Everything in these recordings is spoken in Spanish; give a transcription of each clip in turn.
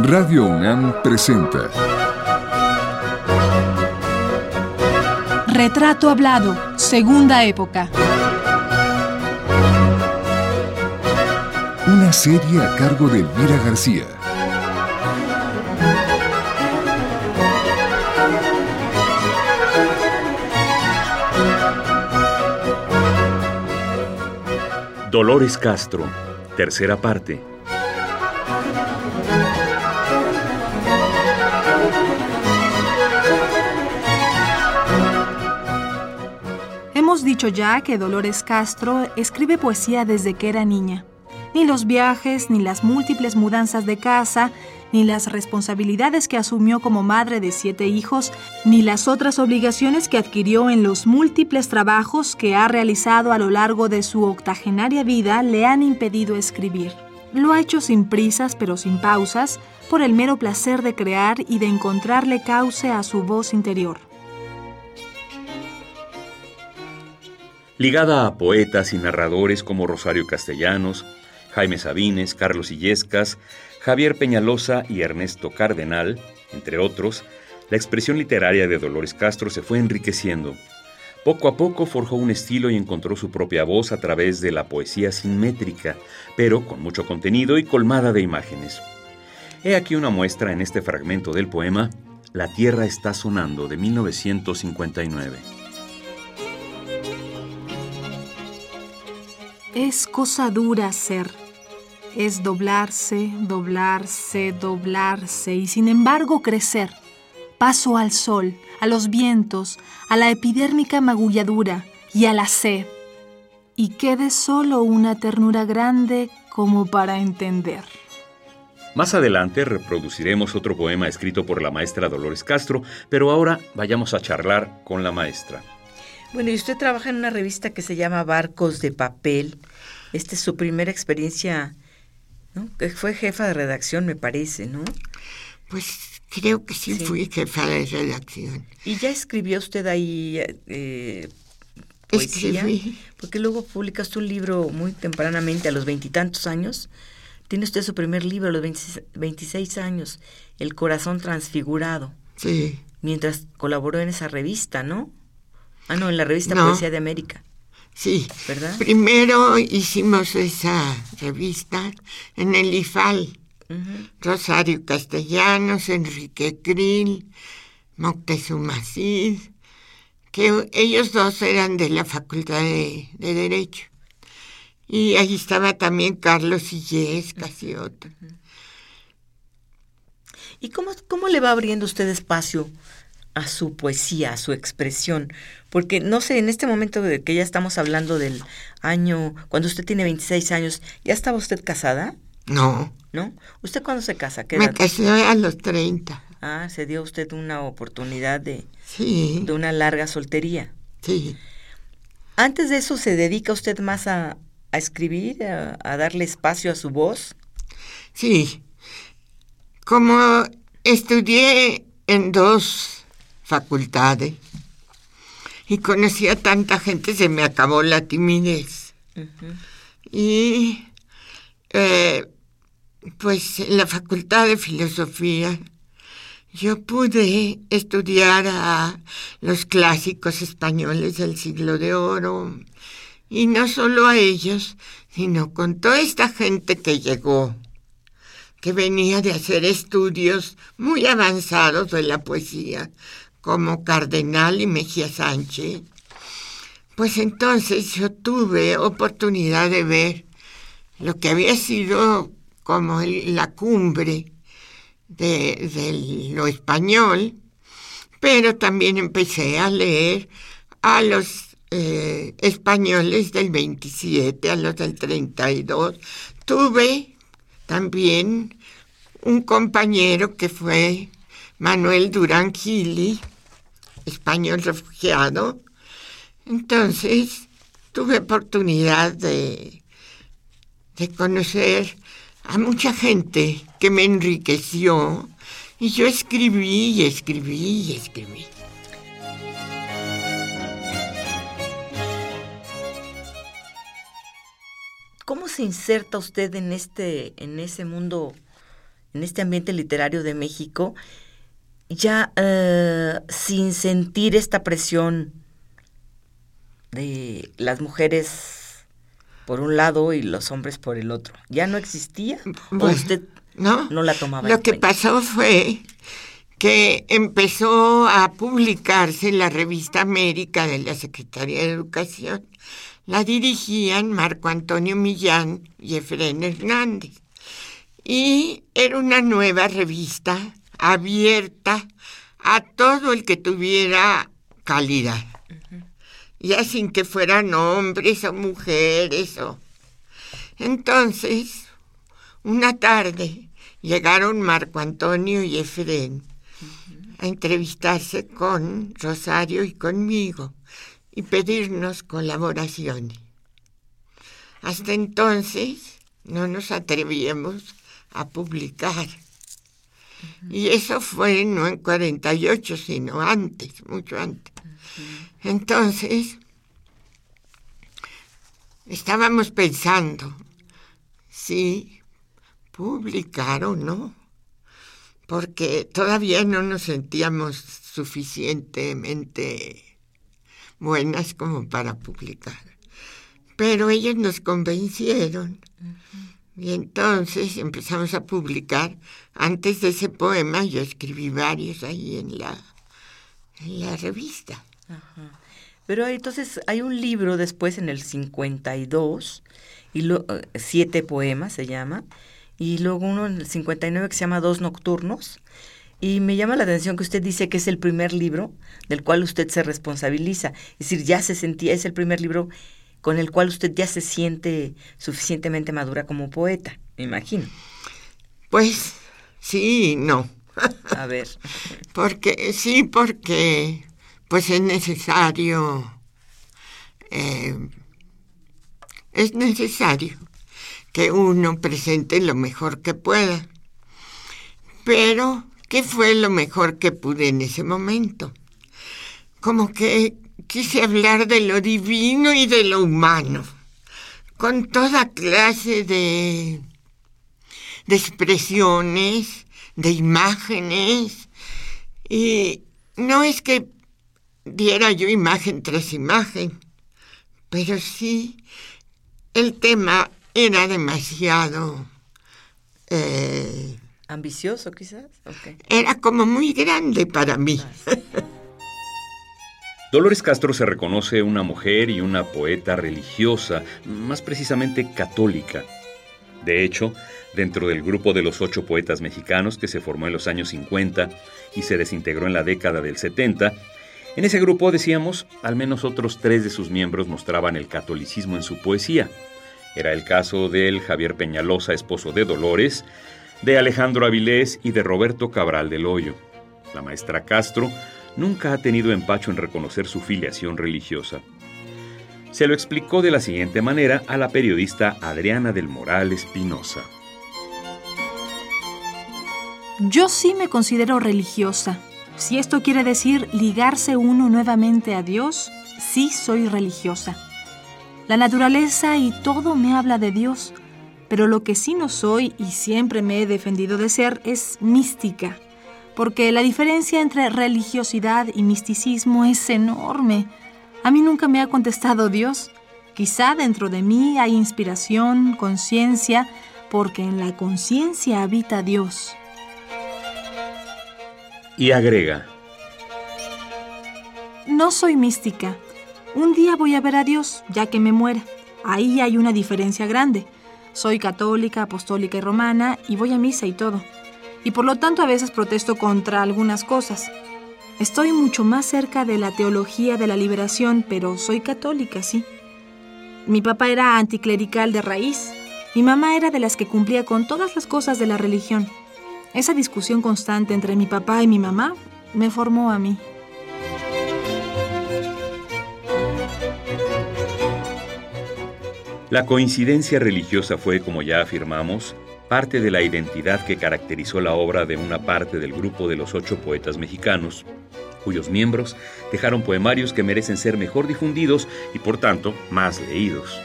Radio UNAM presenta Retrato Hablado, Segunda Época. Una serie a cargo de Elvira García. Dolores Castro, tercera parte. Dicho ya que Dolores Castro escribe poesía desde que era niña. Ni los viajes, ni las múltiples mudanzas de casa, ni las responsabilidades que asumió como madre de siete hijos, ni las otras obligaciones que adquirió en los múltiples trabajos que ha realizado a lo largo de su octogenaria vida le han impedido escribir. Lo ha hecho sin prisas pero sin pausas, por el mero placer de crear y de encontrarle cauce a su voz interior. Ligada a poetas y narradores como Rosario Castellanos, Jaime Sabines, Carlos Illescas, Javier Peñalosa y Ernesto Cardenal, entre otros, la expresión literaria de Dolores Castro se fue enriqueciendo. Poco a poco forjó un estilo y encontró su propia voz a través de la poesía simétrica, pero con mucho contenido y colmada de imágenes. He aquí una muestra en este fragmento del poema La Tierra está sonando de 1959. Es cosa dura ser. Es doblarse, doblarse, doblarse y sin embargo crecer. Paso al sol, a los vientos, a la epidérmica magulladura y a la sed. Y quede solo una ternura grande como para entender. Más adelante reproduciremos otro poema escrito por la maestra Dolores Castro, pero ahora vayamos a charlar con la maestra. Bueno, y usted trabaja en una revista que se llama Barcos de Papel. Esta es su primera experiencia, ¿no? Que fue jefa de redacción, me parece, ¿no? Pues creo que sí, Sí. fui jefa de redacción. ¿Y ya escribió usted ahí eh, poesía? Escribí. Porque luego publicaste un libro muy tempranamente, a los veintitantos años. Tiene usted su primer libro a los 26 26 años, El corazón transfigurado, Sí, mientras colaboró en esa revista, ¿no? Ah, no, en la revista No. Poesía de América, sí. ¿verdad? Primero hicimos esa revista en el IFAL. Rosario Castellanos, Enrique Krill, Moctezuma Cid, que ellos dos eran de la Facultad de, de Derecho. Y ahí estaba también Carlos Illescas y otro. ¿Y cómo, cómo le va abriendo usted espacio a su poesía, a su expresión? Porque no sé, en este momento de que ya estamos hablando del año, cuando usted tiene 26 años, ¿ya estaba usted casada? No, ¿No? ¿Usted cuándo se casa? ¿Qué me edad? casé a los 30. Ah, se dio usted una oportunidad de, Sí, de una larga soltería. sí. Antes de eso, ¿se dedica usted más a, a escribir, a, a darle espacio a su voz? Sí. Como estudié en dos facultades. Y conocí a tanta gente, se me acabó la timidez. Y eh, pues en la Facultad de Filosofía yo pude estudiar a los clásicos españoles del siglo de oro. Y no solo a ellos, sino con toda esta gente que llegó, que venía de hacer estudios muy avanzados de la poesía, como Cardenal y Mejía Sánchez. Pues entonces yo tuve oportunidad de ver lo que había sido como la cumbre de, de lo español, pero también empecé a leer a los eh, españoles del 27, a los del 32. Tuve también un compañero que fue Manuel Durán Gili, español refugiado. Entonces tuve oportunidad de, de conocer a mucha gente que me enriqueció y yo escribí y escribí y escribí. ¿Cómo se inserta usted en este, en ese mundo en este ambiente literario de México, ya eh, sin sentir esta presión de las mujeres por un lado y los hombres por el otro. ¿Ya no existía? ¿O usted no, no la tomaba? Lo que pasó fue que empezó a publicarse la revista América de la Secretaría de Educación. La dirigían Marco Antonio Millán y Efren Hernández. Y era una nueva revista abierta a todo el que tuviera calidad. Ya sin que fueran hombres o mujeres o... Entonces, una tarde llegaron Marco Antonio y Efren a entrevistarse con Rosario y conmigo y pedirnos colaboraciones. Hasta entonces no nos atrevíamos a publicar. Y eso fue no en 48, sino antes, mucho antes. Entonces, estábamos pensando si publicar o no porque todavía no nos sentíamos suficientemente buenas como para publicar. Pero ellos nos convencieron. Y entonces empezamos a publicar. Antes de ese poema yo escribí varios ahí en la, en la revista. Pero entonces hay un libro después en el 52, y lo, eh, siete poemas se llama, y luego uno en el 59 que se llama Dos Nocturnos. Y me llama la atención que usted dice que es el primer libro del cual usted se responsabiliza. Es decir, ya se sentía, es el primer libro con el cual usted ya se siente suficientemente madura como poeta, me imagino. Pues sí, no. A ver. porque sí, porque pues es necesario, eh, es necesario que uno presente lo mejor que pueda. Pero, ¿qué fue lo mejor que pude en ese momento? Como que quise hablar de lo divino y de lo humano, con toda clase de, de expresiones, de imágenes, y no es que diera yo imagen tras imagen, pero sí el tema era demasiado... Eh, ¿Ambicioso quizás? Era como muy grande para mí. Dolores Castro se reconoce una mujer y una poeta religiosa, más precisamente católica. De hecho, dentro del grupo de los ocho poetas mexicanos que se formó en los años 50 y se desintegró en la década del 70, en ese grupo, decíamos, al menos otros tres de sus miembros mostraban el catolicismo en su poesía. Era el caso del Javier Peñalosa, esposo de Dolores, de Alejandro Avilés y de Roberto Cabral del Hoyo. La maestra Castro nunca ha tenido empacho en reconocer su filiación religiosa. Se lo explicó de la siguiente manera a la periodista Adriana del Moral Espinosa. Yo sí me considero religiosa. Si esto quiere decir ligarse uno nuevamente a Dios, sí soy religiosa. La naturaleza y todo me habla de Dios, pero lo que sí no soy y siempre me he defendido de ser es mística, porque la diferencia entre religiosidad y misticismo es enorme. A mí nunca me ha contestado Dios. Quizá dentro de mí hay inspiración, conciencia, porque en la conciencia habita Dios. Y agrega, No soy mística un día voy a ver a Dios, ya que me muera. Ahí hay una diferencia grande. Soy católica, apostólica y romana y voy a misa y todo. Y por lo tanto a veces protesto contra algunas cosas. Estoy mucho más cerca de la teología de la liberación, pero soy católica, sí. Mi papá era anticlerical de raíz. Mi mamá era de las que cumplía con todas las cosas de la religión. Esa discusión constante entre mi papá y mi mamá me formó a mí. La coincidencia religiosa fue, como ya afirmamos, parte de la identidad que caracterizó la obra de una parte del grupo de los ocho poetas mexicanos, cuyos miembros dejaron poemarios que merecen ser mejor difundidos y por tanto más leídos.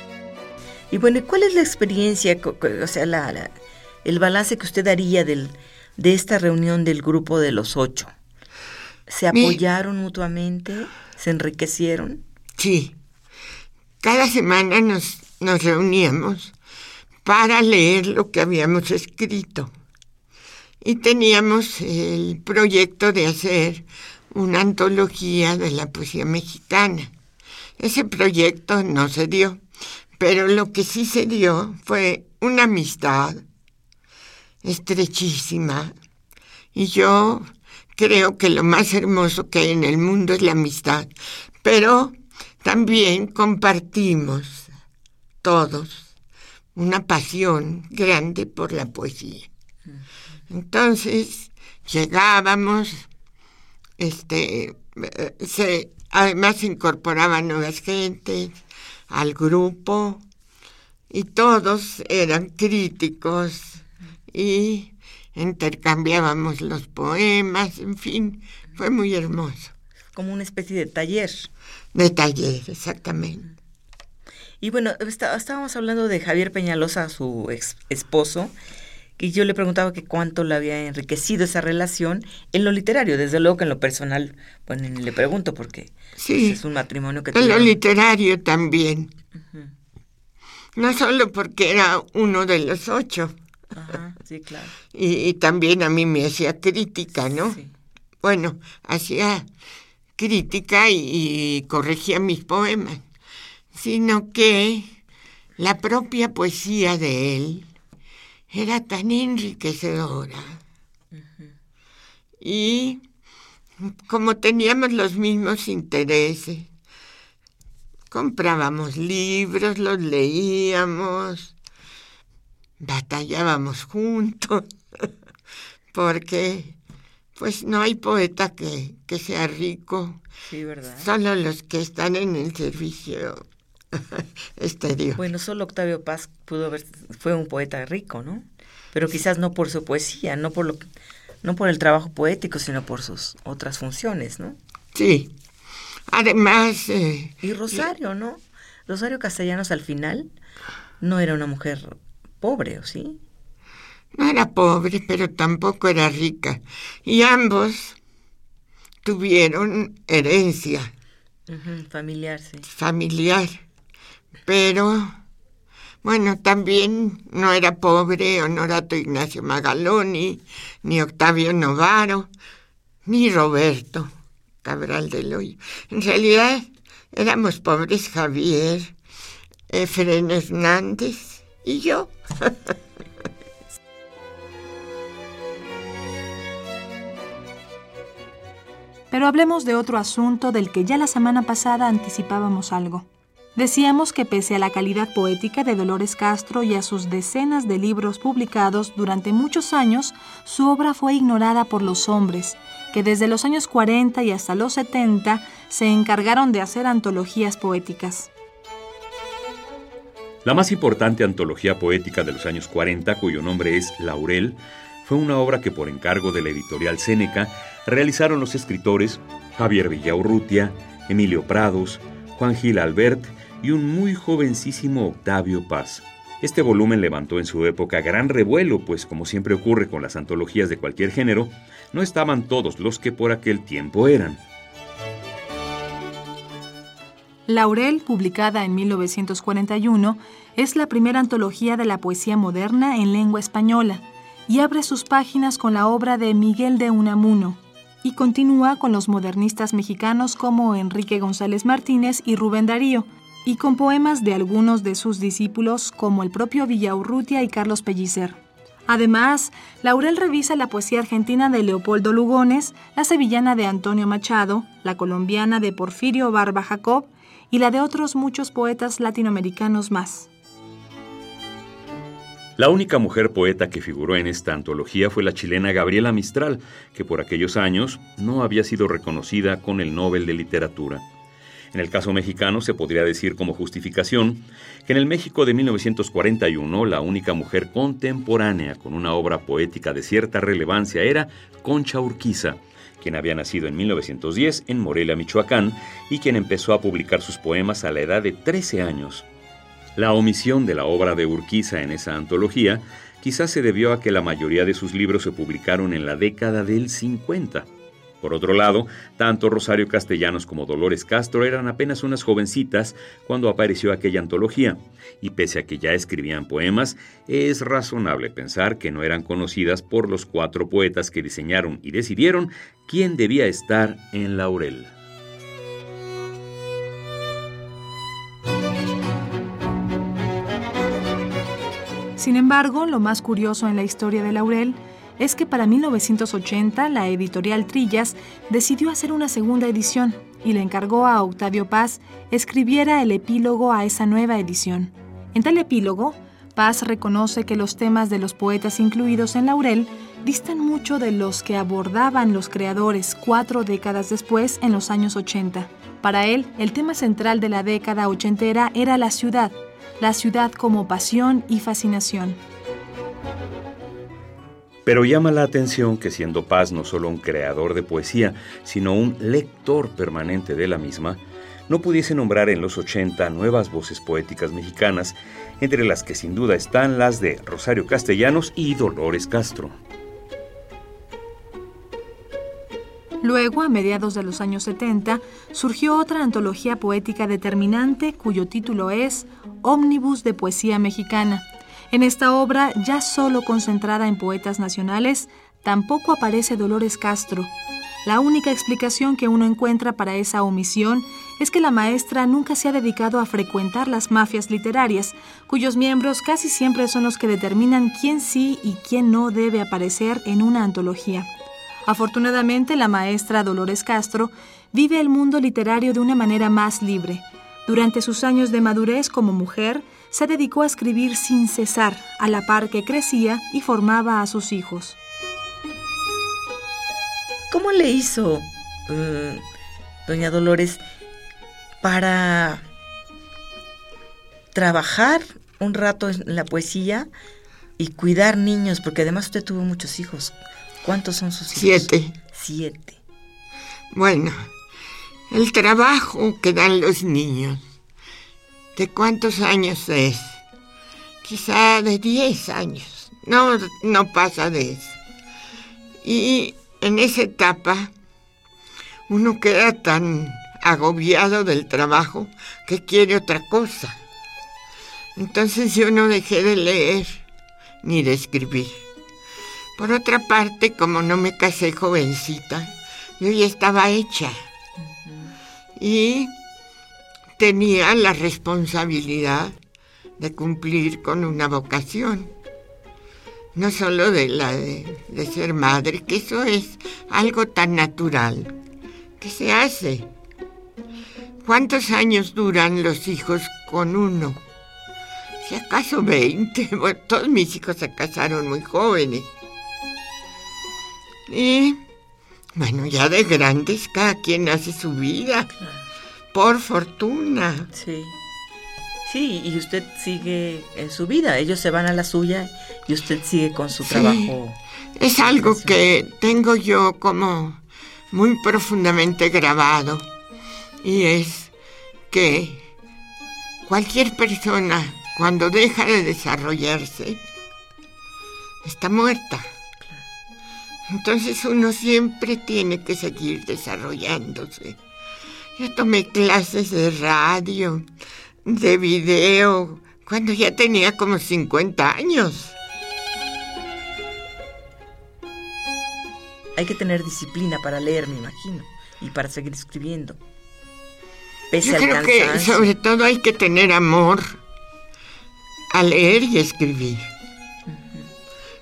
Y bueno, ¿cuál es la experiencia, o sea, la, el balance que usted daría del, de esta reunión del grupo de los ocho. ¿Se apoyaron mutuamente? ¿Se enriquecieron? Sí. Cada semana nos, nos reuníamos para leer lo que habíamos escrito. Y teníamos el proyecto de hacer una antología de la poesía mexicana. Ese proyecto no se dio, pero lo que sí se dio fue una amistad estrechísima. Y yo creo que lo más hermoso que hay en el mundo es la amistad. Pero también compartimos todos una pasión grande por la poesía. Entonces llegábamos, este, eh, se, además incorporaban nuevas gentes al grupo y todos eran críticos y intercambiábamos los poemas, en fin, fue muy hermoso. Como una especie de taller. De taller, exactamente. Y bueno, estábamos hablando de Javier Peñalosa, su ex esposo, y yo le preguntaba que cuánto le había enriquecido esa relación en lo literario. Desde luego que en lo personal, bueno, le pregunto porque sí, pues, es un matrimonio que... En lo literario también. No solo porque era uno de los ocho. Ajá, sí, claro. Y, también a mí me hacía crítica, ¿no? Sí. Bueno, hacía crítica y corregía mis poemas, sino que la propia poesía de él era tan enriquecedora. Y como teníamos los mismos intereses, comprábamos libros, los leíamos, batallábamos juntos, porque pues no hay poeta que, que sea rico. Sí, ¿verdad? Solo los que están en el servicio exterior. Bueno, solo Octavio Paz pudo haber, fue un poeta rico, ¿no? Pero quizás no por su poesía, no por lo no por el trabajo poético, sino por sus otras funciones, ¿no? Sí. Además. Eh, y Rosario, ¿no? Rosario Castellanos al final no era una mujer pobre, ¿o sí? No era pobre, pero tampoco era rica. Y ambos tuvieron herencia. familiar, sí. Familiar. Pero, bueno, también no era pobre Honorato Ignacio Magaloni, ni Octavio Novaro, ni Roberto Cabral del Hoyo. En realidad éramos pobres Javier, Efren Hernández y yo. Pero hablemos de otro asunto del que ya la semana pasada anticipábamos algo. Decíamos que pese a la calidad poética de Dolores Castro y a sus decenas de libros publicados durante muchos años, su obra fue ignorada por los hombres, que desde los años 40 y hasta los 70 se encargaron de hacer antologías poéticas. La más importante antología poética de los años 40, cuyo nombre es Laurel, fue una obra que por encargo de la editorial Séneca realizaron los escritores Javier Villaurrutia, Emilio Prados, Juan Gil Albert y un muy jovencísimo Octavio Paz. Este volumen levantó en su época gran revuelo, pues como siempre ocurre con las antologías de cualquier género, no estaban todos los que por aquel tiempo eran. Laurel, publicada en 1941, es la primera antología de la poesía moderna en lengua española y abre sus páginas con la obra de Miguel de Unamuno y continúa con los modernistas mexicanos como Enrique González Martínez y Rubén Darío, y con poemas de algunos de sus discípulos como el propio Villaurrutia y Carlos Pellicer. Además, Laurel revisa la poesía argentina de Leopoldo Lugones, la sevillana de Antonio Machado, la colombiana de Porfirio Barba Jacob y la de otros muchos poetas latinoamericanos más. La única mujer poeta que figuró en esta antología fue la chilena Gabriela Mistral, que por aquellos años no había sido reconocida con el Nobel de Literatura. En el caso mexicano se podría decir como justificación que en el México de 1941 la única mujer contemporánea con una obra poética de cierta relevancia era Concha Urquiza, quien había nacido en 1910 en Morelia, Michoacán, y quien empezó a publicar sus poemas a la edad de 13 años. La omisión de la obra de Urquiza en esa antología quizás se debió a que la mayoría de sus libros se publicaron en la década del 50. Por otro lado, tanto Rosario Castellanos como Dolores Castro eran apenas unas jovencitas cuando apareció aquella antología, y pese a que ya escribían poemas, es razonable pensar que no eran conocidas por los cuatro poetas que diseñaron y decidieron quién debía estar en Laurel. Sin embargo, lo más curioso en la historia de Laurel es que para 1980 la editorial Trillas decidió hacer una segunda edición y le encargó a Octavio Paz escribiera el epílogo a esa nueva edición. En tal epílogo, Paz reconoce que los temas de los poetas incluidos en Laurel distan mucho de los que abordaban los creadores cuatro décadas después en los años 80. Para él, el tema central de la década ochentera era la ciudad, la ciudad como pasión y fascinación. Pero llama la atención que siendo Paz no solo un creador de poesía, sino un lector permanente de la misma, no pudiese nombrar en los 80 nuevas voces poéticas mexicanas, entre las que sin duda están las de Rosario Castellanos y Dolores Castro. Luego, a mediados de los años 70, surgió otra antología poética determinante cuyo título es Ómnibus de Poesía Mexicana, en esta obra, ya solo concentrada en poetas nacionales, tampoco aparece Dolores Castro. La única explicación que uno encuentra para esa omisión es que la maestra nunca se ha dedicado a frecuentar las mafias literarias, cuyos miembros casi siempre son los que determinan quién sí y quién no debe aparecer en una antología. Afortunadamente, la maestra Dolores Castro vive el mundo literario de una manera más libre. Durante sus años de madurez como mujer, se dedicó a escribir sin cesar, a la par que crecía y formaba a sus hijos. ¿Cómo le hizo, eh, doña Dolores, para trabajar un rato en la poesía y cuidar niños? Porque además usted tuvo muchos hijos. ¿Cuántos son sus hijos? Siete. Siete. Bueno, el trabajo que dan los niños ¿De cuántos años es? Quizá de 10 años. No, no pasa de eso. Y en esa etapa uno queda tan agobiado del trabajo que quiere otra cosa. Entonces yo no dejé de leer ni de escribir. Por otra parte, como no me casé jovencita, yo ya estaba hecha. Y tenía la responsabilidad de cumplir con una vocación, no solo de la de, ser madre, que eso es algo tan natural que se hace. ¿Cuántos años duran los hijos con uno? Si acaso 20. todos mis hijos se casaron muy jóvenes. Y bueno, ya de grandes cada quien hace su vida. Por fortuna. Sí. Sí, y usted sigue en su vida. Ellos se van a la suya y usted sigue con su trabajo. Es algo que tengo yo como muy profundamente grabado. Y es que cualquier persona cuando deja de desarrollarse está muerta. Entonces uno siempre tiene que seguir desarrollándose. Yo tomé clases de radio, de video, cuando ya tenía como 50 años. Hay que tener disciplina para leer, me imagino, y para seguir escribiendo. Yo creo que sobre todo hay que tener amor a leer y escribir.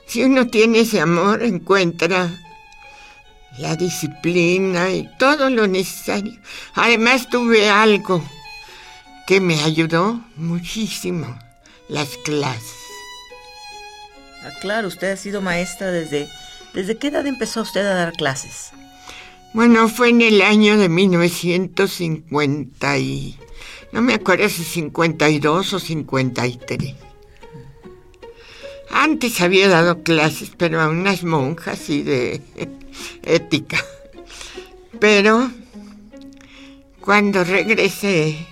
Si uno tiene ese amor, encuentra la disciplina y todo lo necesario. Además tuve algo que me ayudó muchísimo, las clases. Ah, claro, usted ha sido maestra desde... ¿Desde qué edad empezó usted a dar clases? Bueno, fue en el año de 1950 y... No me acuerdo si 52 o 53. Antes había dado clases, pero a unas monjas y de ética. Pero cuando regresé,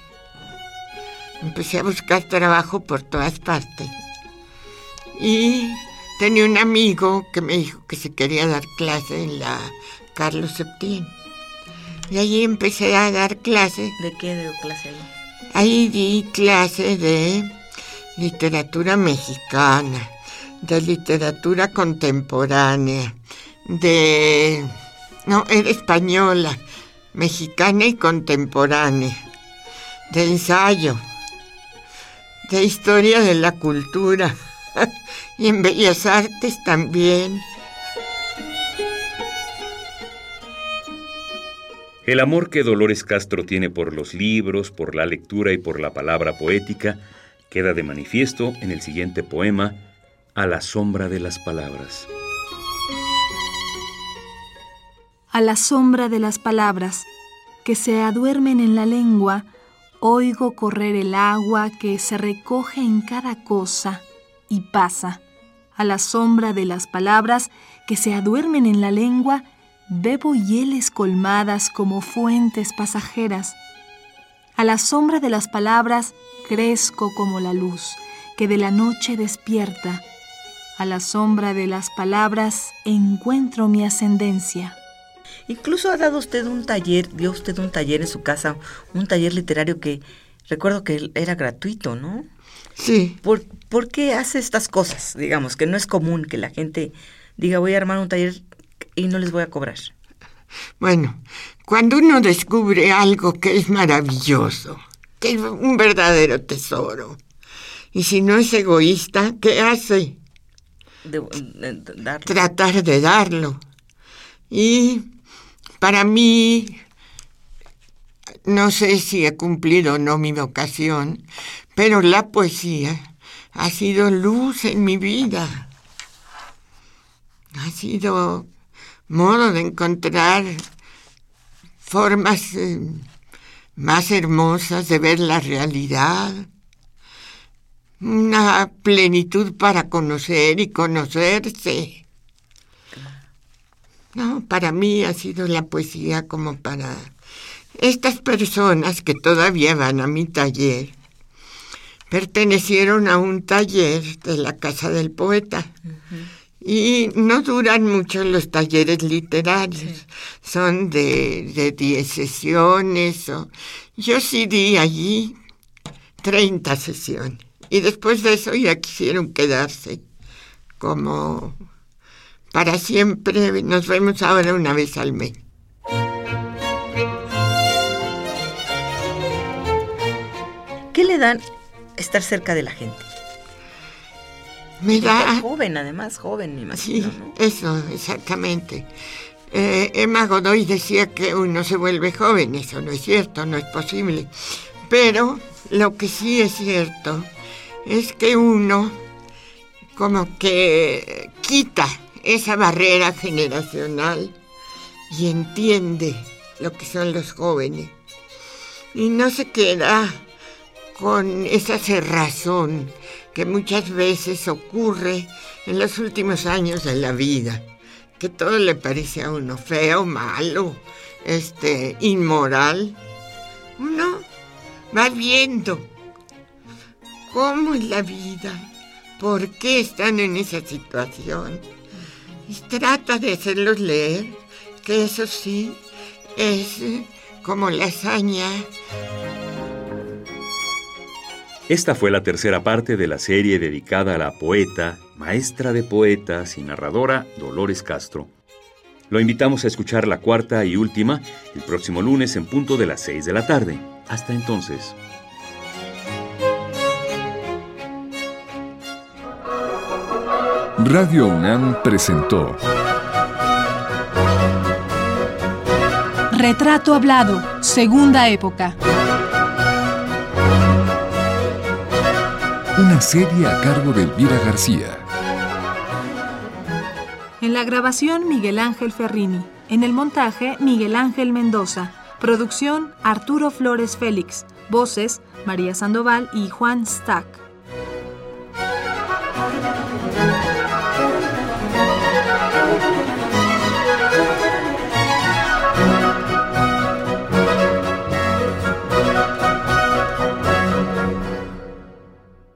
empecé a buscar trabajo por todas partes. Y tenía un amigo que me dijo que se quería dar clase en la Carlos Septién. Y allí empecé a dar clase. ¿De qué dio clase ahí? Ahí di clase de literatura mexicana, de literatura contemporánea, de... No, era española, mexicana y contemporánea, de ensayo, de historia de la cultura y en bellas artes también. El amor que Dolores Castro tiene por los libros, por la lectura y por la palabra poética queda de manifiesto en el siguiente poema, A la sombra de las palabras. A la sombra de las palabras que se aduermen en la lengua, oigo correr el agua que se recoge en cada cosa y pasa. A la sombra de las palabras que se aduermen en la lengua, Bebo hieles colmadas como fuentes pasajeras. A la sombra de las palabras crezco como la luz que de la noche despierta. A la sombra de las palabras encuentro mi ascendencia. Incluso ha dado usted un taller, dio usted un taller en su casa, un taller literario que recuerdo que era gratuito, ¿no? Sí. ¿Por, ¿Por qué hace estas cosas? Digamos, que no es común que la gente diga voy a armar un taller y no les voy a cobrar. Bueno, cuando uno descubre algo que es maravilloso, que es un verdadero tesoro, y si no es egoísta, ¿qué hace? De, darlo. Tratar de darlo. Y para mí, no sé si he cumplido o no mi vocación, pero la poesía ha sido luz en mi vida. Ha sido modo de encontrar formas eh, más hermosas de ver la realidad, una plenitud para conocer y conocerse. No, para mí ha sido la poesía como para estas personas que todavía van a mi taller. Pertenecieron a un taller de la Casa del Poeta. Y no duran mucho los talleres literarios, son de, de 10 sesiones. O, yo sí di allí 30 sesiones. Y después de eso ya quisieron quedarse como para siempre. Nos vemos ahora una vez al mes. ¿Qué le dan estar cerca de la gente? Me da... joven, además, joven, me Sí, imagino, ¿no? eso, exactamente. Eh, Emma Godoy decía que uno se vuelve joven, eso no es cierto, no es posible. Pero lo que sí es cierto es que uno como que quita esa barrera generacional y entiende lo que son los jóvenes. Y no se queda con esa cerrazón que muchas veces ocurre en los últimos años de la vida, que todo le parece a uno feo, malo, este, inmoral. Uno va viendo cómo es la vida, por qué están en esa situación. Y trata de hacerlos leer, que eso sí es como la hazaña Esta fue la tercera parte de la serie dedicada a la poeta, maestra de poetas y narradora Dolores Castro. Lo invitamos a escuchar la cuarta y última el próximo lunes en punto de las 6 de la tarde. Hasta entonces. Radio UNAM presentó Retrato hablado, segunda época. una serie a cargo de Elvira García. En la grabación Miguel Ángel Ferrini. En el montaje Miguel Ángel Mendoza. Producción Arturo Flores Félix. Voces María Sandoval y Juan Stack.